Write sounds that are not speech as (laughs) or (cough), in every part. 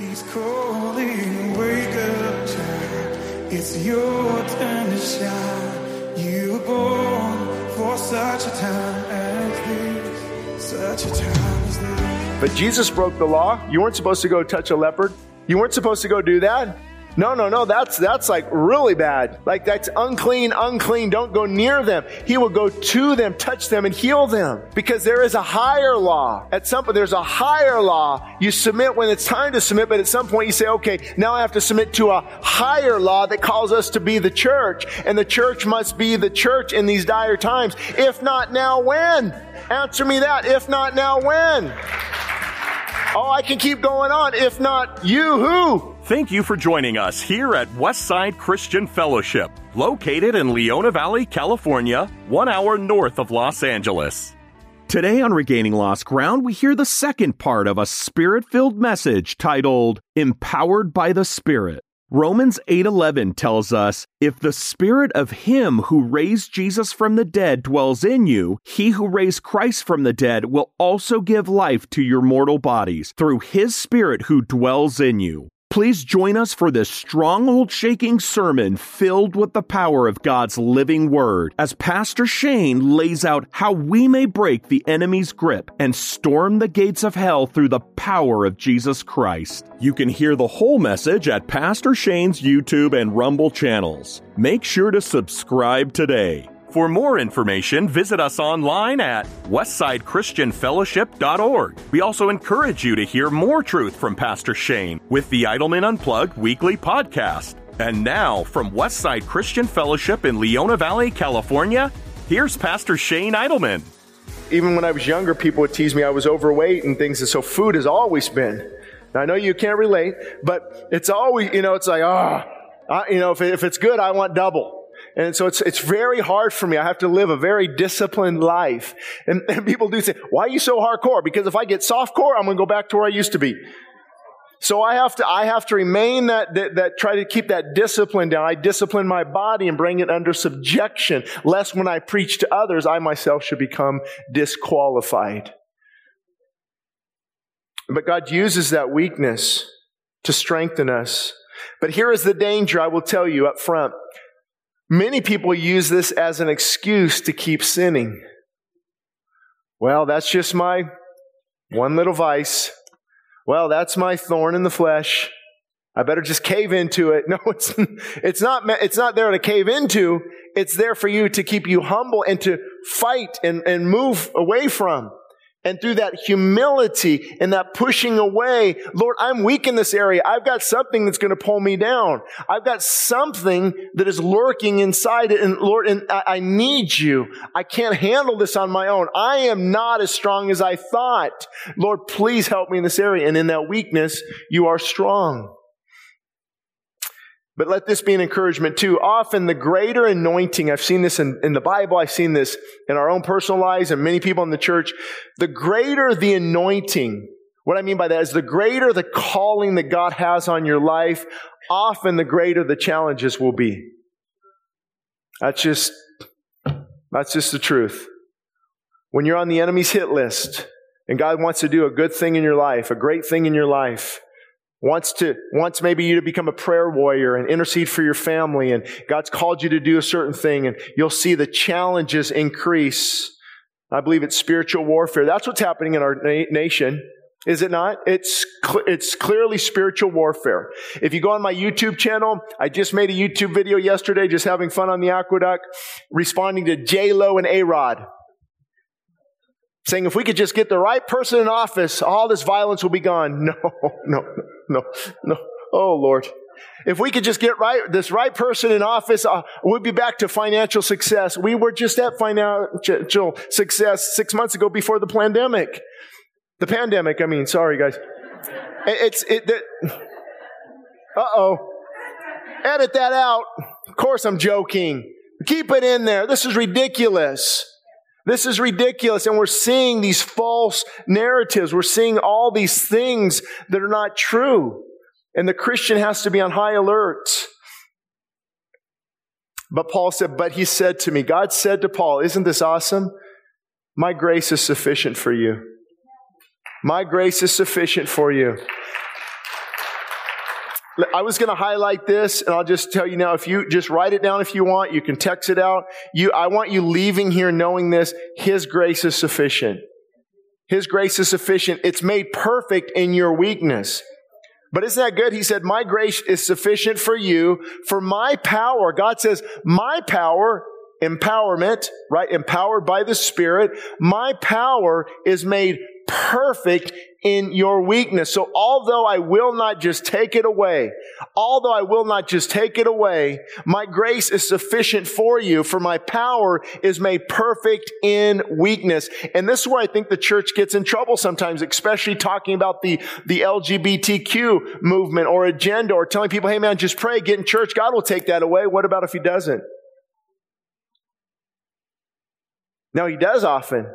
He's calling, wake up, child. It's your time to shine. You were born for such a time as this, such a time as this. But Jesus broke the law. You weren't supposed to go touch a leopard. You weren't supposed to go do that. No, no, no. That's, that's like really bad. Like that's unclean, unclean. Don't go near them. He will go to them, touch them and heal them because there is a higher law. At some point, there's a higher law. You submit when it's time to submit, but at some point you say, okay, now I have to submit to a higher law that calls us to be the church. And the church must be the church in these dire times. If not now, when? Answer me that. If not now, when? Oh, I can keep going on. If not you, who? Thank you for joining us here at Westside Christian Fellowship, located in Leona Valley, California, one hour north of Los Angeles. Today on Regaining Lost Ground, we hear the second part of a spirit filled message titled Empowered by the Spirit. Romans 8:11 tells us, "If the spirit of him who raised Jesus from the dead dwells in you, he who raised Christ from the dead will also give life to your mortal bodies through his spirit who dwells in you." Please join us for this stronghold shaking sermon filled with the power of God's living word as Pastor Shane lays out how we may break the enemy's grip and storm the gates of hell through the power of Jesus Christ. You can hear the whole message at Pastor Shane's YouTube and Rumble channels. Make sure to subscribe today. For more information, visit us online at westsidechristianfellowship.org. We also encourage you to hear more truth from Pastor Shane with the Idleman Unplugged weekly podcast. And now, from Westside Christian Fellowship in Leona Valley, California, here's Pastor Shane Idleman. Even when I was younger, people would tease me I was overweight and things, and so food has always been. Now, I know you can't relate, but it's always, you know, it's like, ah, oh, you know, if, if it's good, I want double. And so it's, it's very hard for me. I have to live a very disciplined life. And, (laughs) and people do say, why are you so hardcore? Because if I get soft core, I'm going to go back to where I used to be. So I have to, I have to remain that, that, that, try to keep that discipline down. I discipline my body and bring it under subjection, lest when I preach to others, I myself should become disqualified. But God uses that weakness to strengthen us. But here is the danger I will tell you up front. Many people use this as an excuse to keep sinning. Well, that's just my one little vice. Well, that's my thorn in the flesh. I better just cave into it. (laughs) No, it's, it's not, it's not there to cave into. It's there for you to keep you humble and to fight and, and move away from. And through that humility and that pushing away, Lord, I'm weak in this area. I've got something that's going to pull me down. I've got something that is lurking inside it. And Lord, and I, I need you. I can't handle this on my own. I am not as strong as I thought. Lord, please help me in this area. And in that weakness, you are strong. But let this be an encouragement too. Often the greater anointing, I've seen this in, in, the Bible, I've seen this in our own personal lives and many people in the church. The greater the anointing, what I mean by that is the greater the calling that God has on your life, often the greater the challenges will be. That's just, that's just the truth. When you're on the enemy's hit list and God wants to do a good thing in your life, a great thing in your life, wants to, wants maybe you to become a prayer warrior and intercede for your family and God's called you to do a certain thing and you'll see the challenges increase. I believe it's spiritual warfare. That's what's happening in our na- nation. Is it not? It's, cl- it's clearly spiritual warfare. If you go on my YouTube channel, I just made a YouTube video yesterday, just having fun on the aqueduct, responding to J-Lo and A-Rod saying if we could just get the right person in office, all this violence will be gone. (laughs) No, no, no, (laughs) no. No. Oh, Lord. If we could just get right, this right person in office, uh, we'd be back to financial success. We were just at financial success six months ago before the pandemic. The pandemic, I mean, sorry guys. It's, it, that uh oh. Edit that out. Of course I'm joking. Keep it in there. This is ridiculous. This is ridiculous. And we're seeing these false narratives. We're seeing all these things that are not true. And the Christian has to be on high alert. But Paul said, but he said to me, God said to Paul, isn't this awesome? My grace is sufficient for you. My grace is sufficient for you. I was going to highlight this and I'll just tell you now, if you just write it down if you want, you can text it out. You, I want you leaving here knowing this. His grace is sufficient. His grace is sufficient. It's made perfect in your weakness. But isn't that good? He said, my grace is sufficient for you, for my power. God says, my power, empowerment, right? Empowered by the Spirit. My power is made perfect in your weakness. So although I will not just take it away, although I will not just take it away, my grace is sufficient for you, for my power is made perfect in weakness. And this is where I think the church gets in trouble sometimes, especially talking about the, the LGBTQ movement or agenda or telling people, hey man, just pray, get in church, God will take that away. What about if he doesn't? No, he does often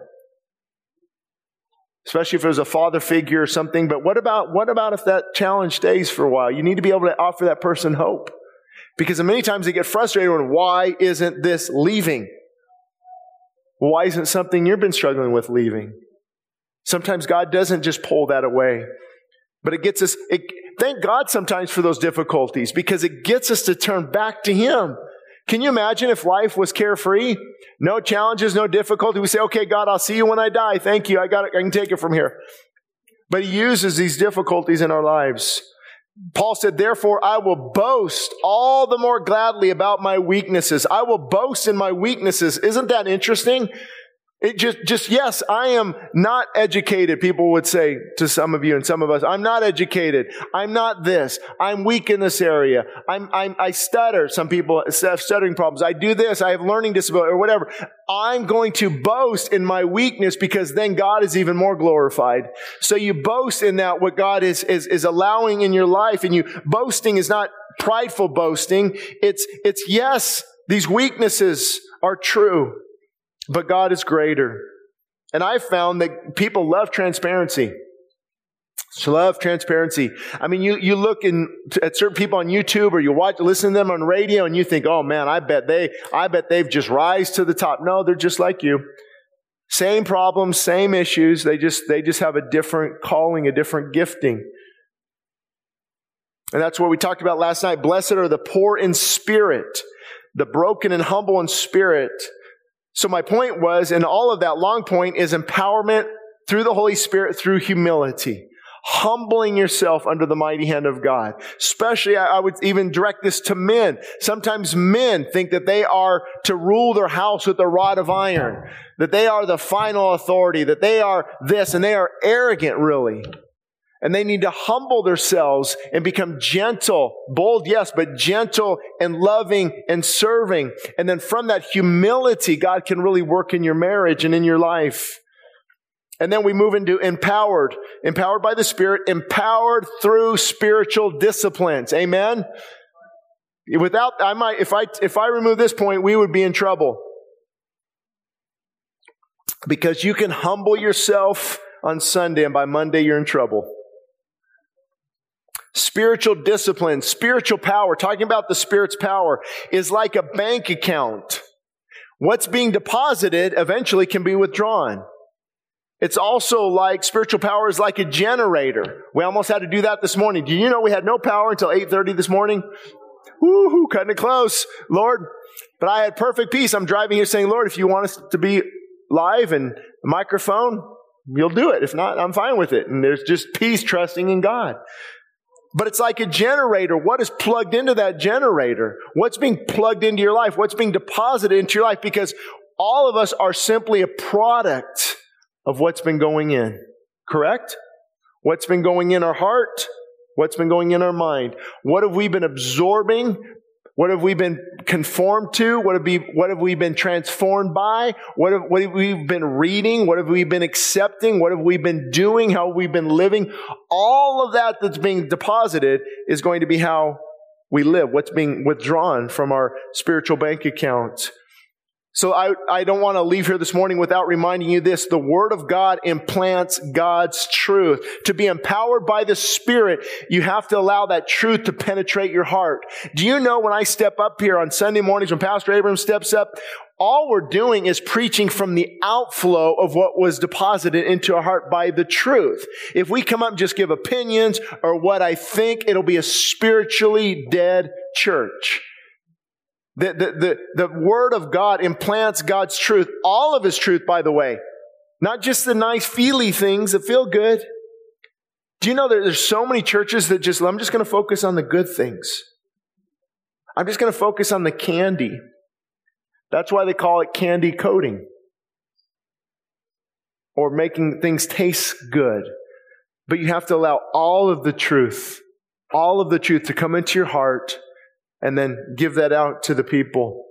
especially if it was a father figure or something. But what about, what about if that challenge stays for a while? You need to be able to offer that person hope. Because many times they get frustrated when, why isn't this leaving? why isn't something you've been struggling with leaving? Sometimes God doesn't just pull that away, but it gets us, it, thank God sometimes for those difficulties because it gets us to turn back to Him. Can you imagine if life was carefree? No challenges, no difficulty. We say, okay, God, I'll see you when I die. Thank you. I got it. I can take it from here. But he uses these difficulties in our lives. Paul said, therefore I will boast all the more gladly about my weaknesses. I will boast in my weaknesses. Isn't that interesting? It just, just, yes, I am not educated, people would say to some of you and some of us. I'm not educated. I'm not this. I'm weak in this area. I'm, I'm, I stutter. Some people have stuttering problems. I do this. I have learning disability or whatever. I'm going to boast in my weakness because then God is even more glorified. So you boast in that what God is, is, is allowing in your life and you boasting is not prideful boasting. It's, it's yes, these weaknesses are true. But God is greater. And I've found that people love transparency. love transparency. I mean, you, you look in, at certain people on YouTube or you watch, listen to them on radio and you think, oh man, I bet they, I bet they've just rise to the top. No, they're just like you. Same problems, same issues. They just, they just have a different calling, a different gifting. And that's what we talked about last night. Blessed are the poor in spirit, the broken and humble in spirit, so my point was, and all of that long point is empowerment through the Holy Spirit through humility. Humbling yourself under the mighty hand of God. Especially, I would even direct this to men. Sometimes men think that they are to rule their house with a rod of iron, that they are the final authority, that they are this, and they are arrogant, really. And they need to humble themselves and become gentle, bold, yes, but gentle and loving and serving. And then from that humility, God can really work in your marriage and in your life. And then we move into empowered, empowered by the Spirit, empowered through spiritual disciplines. Amen. Without, I might, if I, if I remove this point, we would be in trouble. Because you can humble yourself on Sunday and by Monday you're in trouble. Spiritual discipline, spiritual power, talking about the Spirit's power, is like a bank account. What's being deposited eventually can be withdrawn. It's also like spiritual power is like a generator. We almost had to do that this morning. Do you know we had no power until 8:30 this morning? Woohoo, cutting it close. Lord, but I had perfect peace. I'm driving here saying, Lord, if you want us to be live and microphone, you'll do it. If not, I'm fine with it. And there's just peace trusting in God. But it's like a generator. What is plugged into that generator? What's being plugged into your life? What's being deposited into your life? Because all of us are simply a product of what's been going in. Correct? What's been going in our heart? What's been going in our mind? What have we been absorbing what have we been conformed to? What have we, what have we been transformed by? What have, what have we been reading? What have we been accepting? What have we been doing? How have we been living? All of that that's being deposited is going to be how we live. What's being withdrawn from our spiritual bank account. So I, I don't want to leave here this morning without reminding you this. The Word of God implants God's truth. To be empowered by the Spirit, you have to allow that truth to penetrate your heart. Do you know when I step up here on Sunday mornings, when Pastor Abrams steps up, all we're doing is preaching from the outflow of what was deposited into our heart by the truth. If we come up and just give opinions or what I think, it'll be a spiritually dead church. The, the, the, the Word of God implants God's truth, all of His truth, by the way. Not just the nice feely things that feel good. Do you know that there's so many churches that just, I'm just going to focus on the good things. I'm just going to focus on the candy. That's why they call it candy coating or making things taste good. But you have to allow all of the truth, all of the truth to come into your heart and then give that out to the people.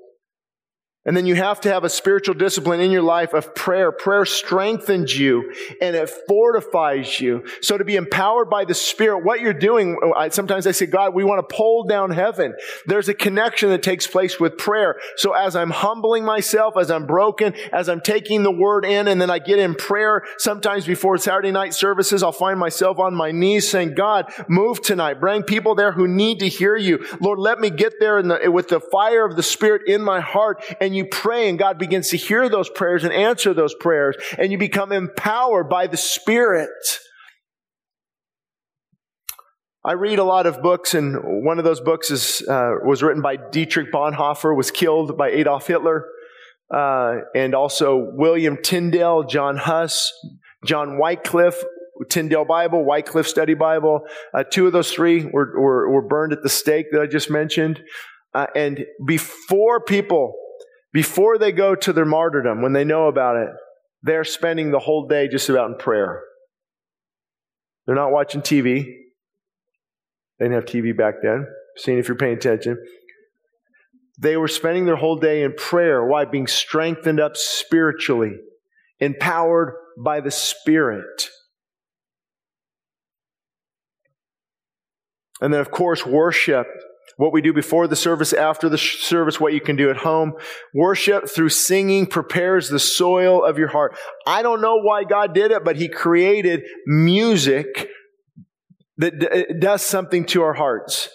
And then you have to have a spiritual discipline in your life of prayer. Prayer strengthens you and it fortifies you. So to be empowered by the Spirit, what you're doing, I, sometimes I say, God, we want to pull down heaven. There's a connection that takes place with prayer. So as I'm humbling myself, as I'm broken, as I'm taking the word in, and then I get in prayer, sometimes before Saturday night services, I'll find myself on my knees saying, God, move tonight. Bring people there who need to hear you. Lord, let me get there the, with the fire of the Spirit in my heart and you pray and God begins to hear those prayers and answer those prayers and you become empowered by the Spirit. I read a lot of books, and one of those books is, uh, was written by Dietrich Bonhoeffer, was killed by Adolf Hitler, uh, and also William Tyndale, John Huss, John Wycliffe, Tyndale Bible, Wycliffe Study Bible. Uh, two of those three were, were, were, burned at the stake that I just mentioned. Uh, and before people before they go to their martyrdom, when they know about it, they're spending the whole day just about in prayer. They're not watching TV. They didn't have TV back then. Seeing if you're paying attention. They were spending their whole day in prayer. Why? Being strengthened up spiritually, empowered by the Spirit. And then, of course, worship what we do before the service, after the service, what you can do at home. Worship through singing prepares the soil of your heart. I don't know why God did it, but He created music that does something to our hearts.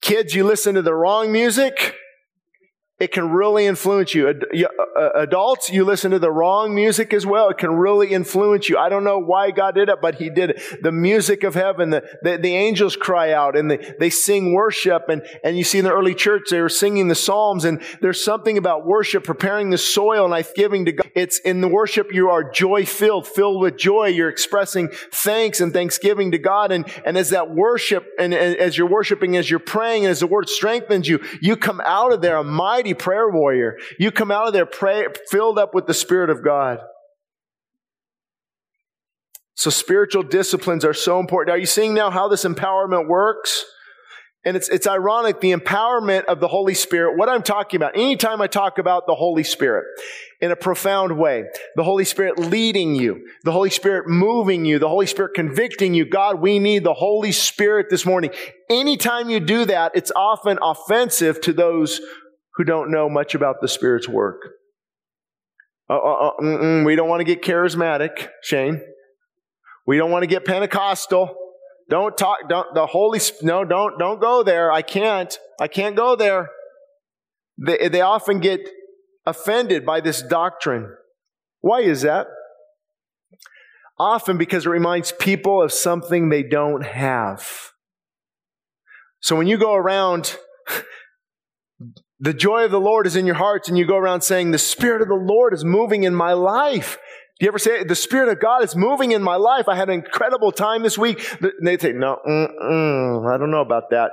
Kids, you listen to the wrong music, it can really influence you. Uh, adults, you listen to the wrong music as well. It can really influence you. I don't know why God did it, but He did it. The music of heaven, the, the, the angels cry out and they, they sing worship. And, and you see in the early church, they were singing the Psalms. And there's something about worship, preparing the soil and life giving to God. It's in the worship, you are joy filled, filled with joy. You're expressing thanks and thanksgiving to God. And, and as that worship, and as you're worshiping, as you're praying, and as the word strengthens you, you come out of there a mighty mighty prayer warrior. You come out of there pray, filled up with the Spirit of God. So spiritual disciplines are so important. Are you seeing now how this empowerment works? And it's, it's ironic, the empowerment of the Holy Spirit, what I'm talking about, anytime I talk about the Holy Spirit in a profound way, the Holy Spirit leading you, the Holy Spirit moving you, the Holy Spirit convicting you, God, we need the Holy Spirit this morning. Anytime you do that, it's often offensive to those who don't know much about the Spirit's work. Uh, uh, uh, we don't want to get charismatic, Shane. We don't want to get Pentecostal. Don't talk. Don't the Holy. No, don't don't go there. I can't. I can't go there. They they often get offended by this doctrine. Why is that? Often because it reminds people of something they don't have. So when you go around (laughs) the joy of the Lord is in your hearts and you go around saying, the Spirit of the Lord is moving in my life. Do you ever say, the Spirit of God is moving in my life? I had an incredible time this week. They say, no, I don't know about that.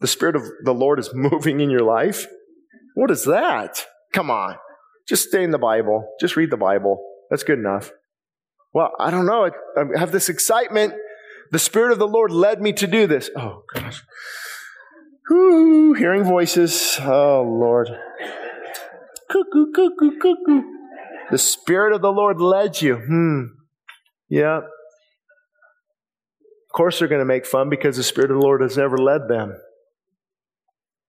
The Spirit of the Lord is (laughs) moving in your life? What is that? Come on. Just stay in the Bible. Just read the Bible. That's good enough. Well, I don't know. I have this excitement. The Spirit of the Lord led me to do this. Oh, gosh. Whoo, hearing voices. Oh, Lord. Cuckoo, cuckoo, cuckoo. The Spirit of the Lord led you. Hmm. Yeah. Of course, they're going to make fun because the Spirit of the Lord has never led them.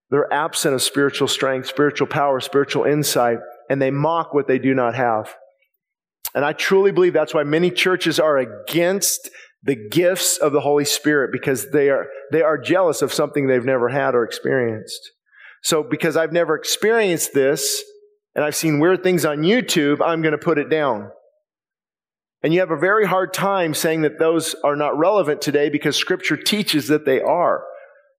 They're absent of spiritual strength, spiritual power, spiritual insight, and they mock what they do not have. And I truly believe that's why many churches are against the gifts of the Holy Spirit because they are, they are jealous of something they've never had or experienced. So because I've never experienced this, and I've seen weird things on YouTube, I'm going to put it down. And you have a very hard time saying that those are not relevant today because scripture teaches that they are.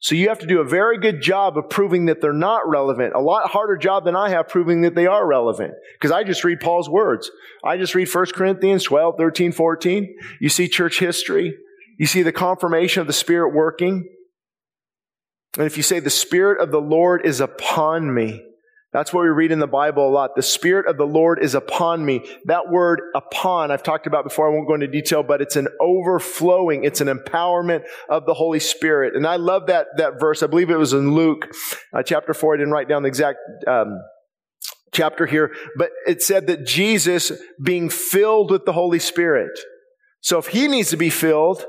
So you have to do a very good job of proving that they're not relevant. A lot harder job than I have proving that they are relevant. Because I just read Paul's words. I just read 1 Corinthians 12, 13, 14. You see church history. You see the confirmation of the Spirit working. And if you say, the Spirit of the Lord is upon me, that's what we read in the Bible a lot. The Spirit of the Lord is upon me. That word upon, I've talked about before. I won't go into detail, but it's an overflowing. It's an empowerment of the Holy Spirit. And I love that, that verse. I believe it was in Luke uh, chapter four. I didn't write down the exact, um, chapter here, but it said that Jesus being filled with the Holy Spirit. So if he needs to be filled,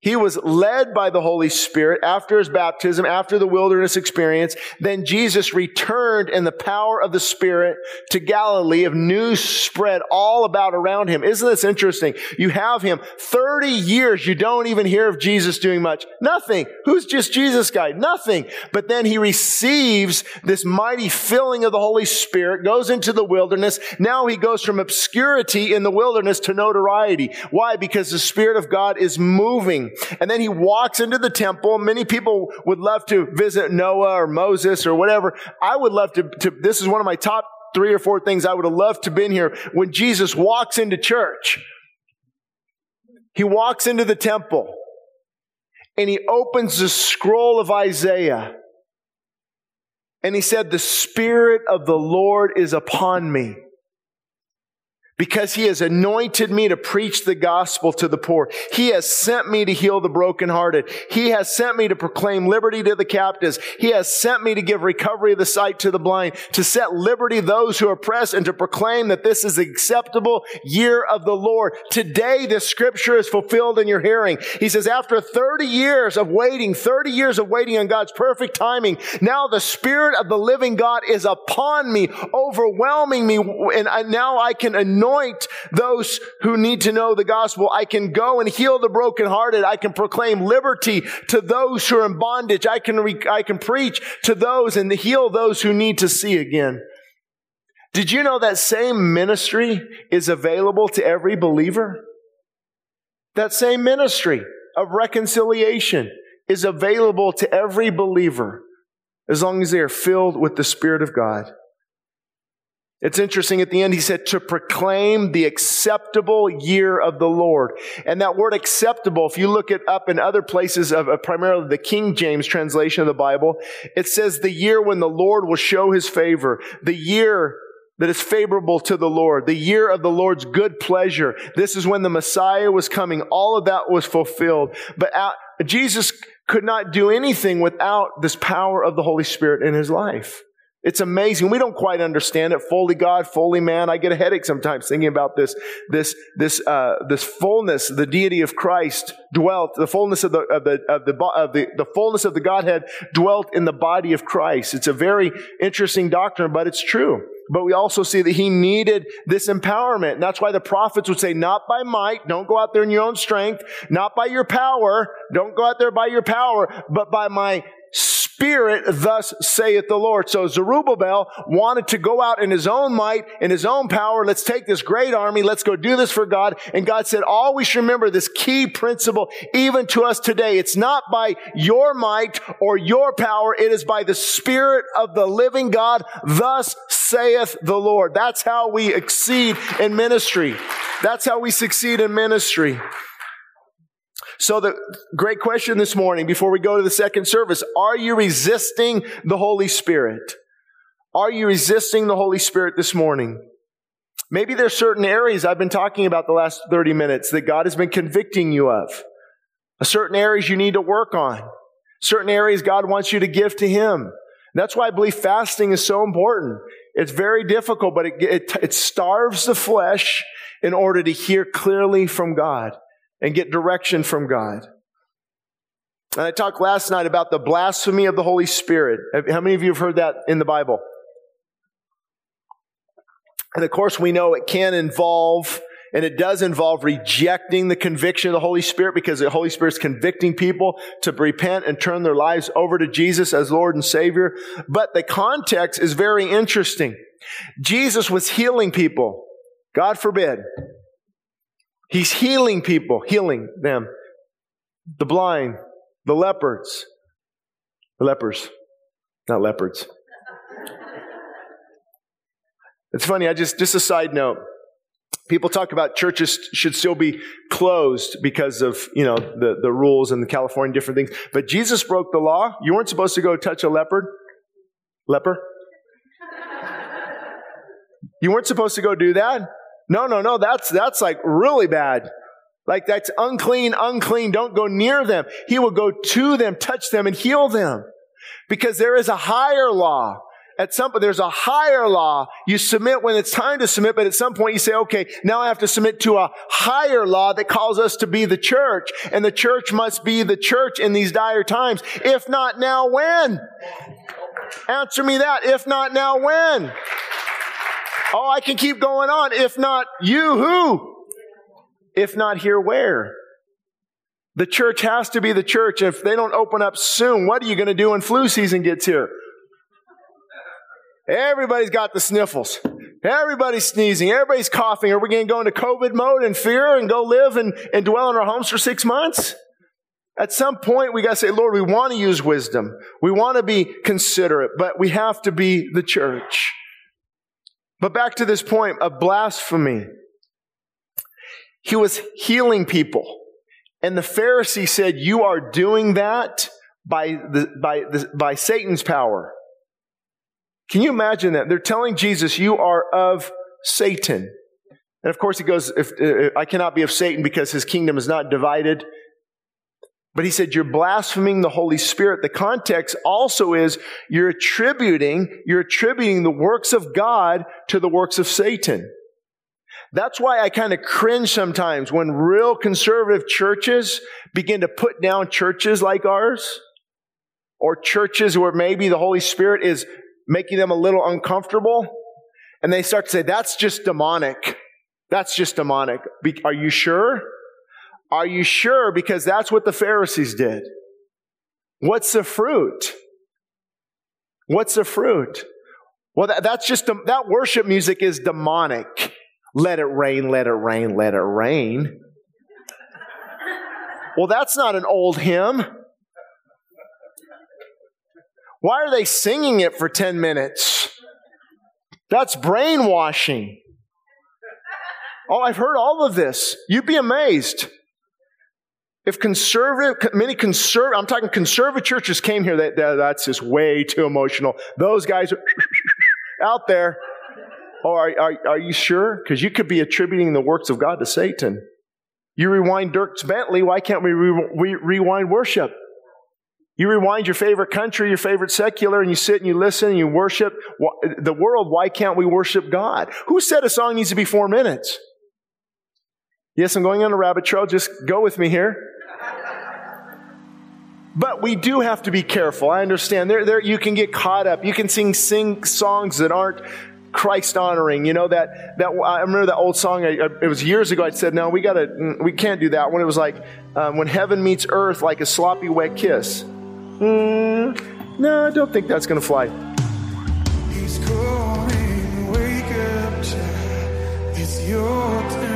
he was led by the Holy Spirit after his baptism, after the wilderness experience. Then Jesus returned in the power of the Spirit to Galilee of news spread all about around him. Isn't this interesting? You have him 30 years. You don't even hear of Jesus doing much. Nothing. Who's just Jesus guy? Nothing. But then he receives this mighty filling of the Holy Spirit, goes into the wilderness. Now he goes from obscurity in the wilderness to notoriety. Why? Because the Spirit of God is moving and then he walks into the temple. Many people would love to visit Noah or Moses or whatever. I would love to, to this is one of my top three or four things I would have loved to have been here when Jesus walks into church. He walks into the temple and he opens the scroll of Isaiah. And he said, the Spirit of the Lord is upon me because he has anointed me to preach the gospel to the poor. He has sent me to heal the brokenhearted. He has sent me to proclaim liberty to the captives. He has sent me to give recovery of the sight to the blind, to set liberty those who are oppressed, and to proclaim that this is acceptable year of the Lord. Today, this scripture is fulfilled in your hearing. He says, after 30 years of waiting, 30 years of waiting on God's perfect timing, now the Spirit of the living God is upon me, overwhelming me, and now I can anoint anoint those who need to know the gospel. I can go and heal the brokenhearted. I can proclaim liberty to those who are in bondage. I can, re- I can preach to those and heal those who need to see again. Did you know that same ministry is available to every believer? That same ministry of reconciliation is available to every believer as long as they are filled with the Spirit of God. It's interesting at the end, he said to proclaim the acceptable year of the Lord. And that word acceptable, if you look it up in other places of, primarily the King James translation of the Bible, it says the year when the Lord will show his favor, the year that is favorable to the Lord, the year of the Lord's good pleasure. This is when the Messiah was coming. All of that was fulfilled. But out, Jesus could not do anything without this power of the Holy Spirit in his life. It's amazing. We don't quite understand it. Fully God, fully man. I get a headache sometimes thinking about this, this, this, uh, this fullness, the deity of Christ dwelt, the fullness of the, of the, of the, of the, the fullness of the Godhead dwelt in the body of Christ. It's a very interesting doctrine, but it's true. But we also see that he needed this empowerment. And that's why the prophets would say, not by might, don't go out there in your own strength, not by your power, don't go out there by your power, but by my Spirit, thus saith the Lord. So Zerubbabel wanted to go out in his own might, in his own power. Let's take this great army. Let's go do this for God. And God said, always remember this key principle, even to us today. It's not by your might or your power. It is by the Spirit of the living God. Thus saith the Lord. That's how we exceed in ministry. That's how we succeed in ministry. So the great question this morning before we go to the second service, are you resisting the Holy Spirit? Are you resisting the Holy Spirit this morning? Maybe there's certain areas I've been talking about the last 30 minutes that God has been convicting you of. Certain areas you need to work on. Certain areas God wants you to give to Him. That's why I believe fasting is so important. It's very difficult, but it, it, it starves the flesh in order to hear clearly from God and get direction from God. And I talked last night about the blasphemy of the Holy Spirit. How many of you have heard that in the Bible? And of course, we know it can involve And it does involve rejecting the conviction of the Holy Spirit because the Holy Spirit is convicting people to repent and turn their lives over to Jesus as Lord and Savior. But the context is very interesting. Jesus was healing people. God forbid. He's healing people, healing them. The blind, the leopards, the lepers, not leopards. It's funny, I just, just a side note. People talk about churches should still be closed because of, you know, the, the rules and the California different things. But Jesus broke the law. You weren't supposed to go touch a leopard. Leper. You weren't supposed to go do that. No, no, no. That's, that's like really bad. Like that's unclean, unclean. Don't go near them. He will go to them, touch them and heal them because there is a higher law at some point, there's a higher law. You submit when it's time to submit, but at some point you say, okay, now I have to submit to a higher law that calls us to be the church. And the church must be the church in these dire times. If not now, when? Answer me that. If not now, when? Oh, I can keep going on. If not you, who? If not here, where? The church has to be the church. If they don't open up soon, what are you going to do when flu season gets here? Everybody's got the sniffles. Everybody's sneezing. Everybody's coughing. Are we going to go into COVID mode and fear and go live and, and dwell in our homes for six months? At some point, we got to say, Lord, we want to use wisdom. We want to be considerate, but we have to be the church. But back to this point of blasphemy. He was healing people. And the Pharisee said, you are doing that by the, by the, by Satan's power. Can you imagine that? They're telling Jesus, you are of Satan. And of course, he goes, if, uh, I cannot be of Satan because his kingdom is not divided. But he said, you're blaspheming the Holy Spirit. The context also is you're attributing, you're attributing the works of God to the works of Satan. That's why I kind of cringe sometimes when real conservative churches begin to put down churches like ours or churches where maybe the Holy Spirit is making them a little uncomfortable. And they start to say, that's just demonic. That's just demonic. Are you sure? Are you sure? Because that's what the Pharisees did. What's the fruit? What's the fruit? Well, that, that's just, that worship music is demonic. Let it rain, let it rain, let it rain. Well, that's not an old hymn. Why are they singing it for 10 minutes? That's brainwashing. Oh, I've heard all of this. You'd be amazed. If conservative, many conservative, I'm talking conservative churches came here, that, that, that's just way too emotional. Those guys are (laughs) out there. Oh, are, are, are you sure? Because you could be attributing the works of God to Satan. You rewind Dierks Bentley, why can't we re- rewind worship? You rewind your favorite country, your favorite secular, and you sit and you listen and you worship the world. Why can't we worship God? Who said a song needs to be four minutes? Yes, I'm going on a rabbit trail. Just go with me here. But we do have to be careful. I understand. There, there, you can get caught up. You can sing, sing songs that aren't Christ honoring. You know that that I remember that old song. I, it was years ago. I said, "No, we gotta, we can't do that." When it was like, um, "When heaven meets earth, like a sloppy wet kiss." Mm, no, I don't think that's to fly. He's calling, wake up, child. It's your turn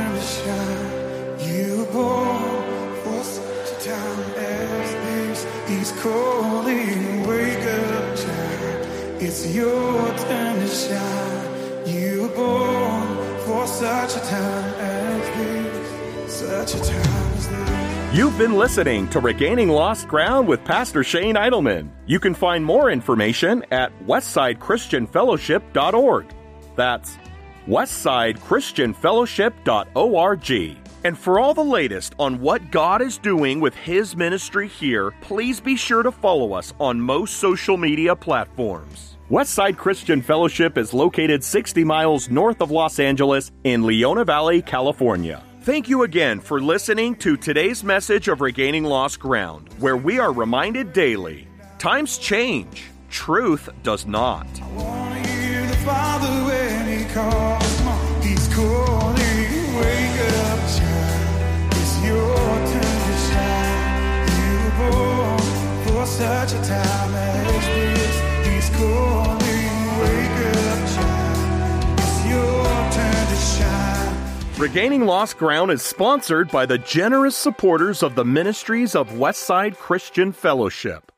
Your to shine. You were born for such a time as this. Such a time as this. You've been listening to Regaining Lost Ground with Pastor Shane Idleman. You can find more information at westsidechristianfellowship.org. That's westsidechristianfellowship.org. And for all the latest on what God is doing with His ministry here, please be sure to follow us on most social media platforms. Westside Christian Fellowship is located 60 miles north of Los Angeles in Leona Valley, California. Thank you again for listening to today's message of Regaining Lost Ground, where we are reminded daily times change, truth does not. For such a time as this. He's calling, wake up, child. It's your turn to shine. Regaining Lost Ground is sponsored by the generous supporters of the ministries of Westside Christian Fellowship.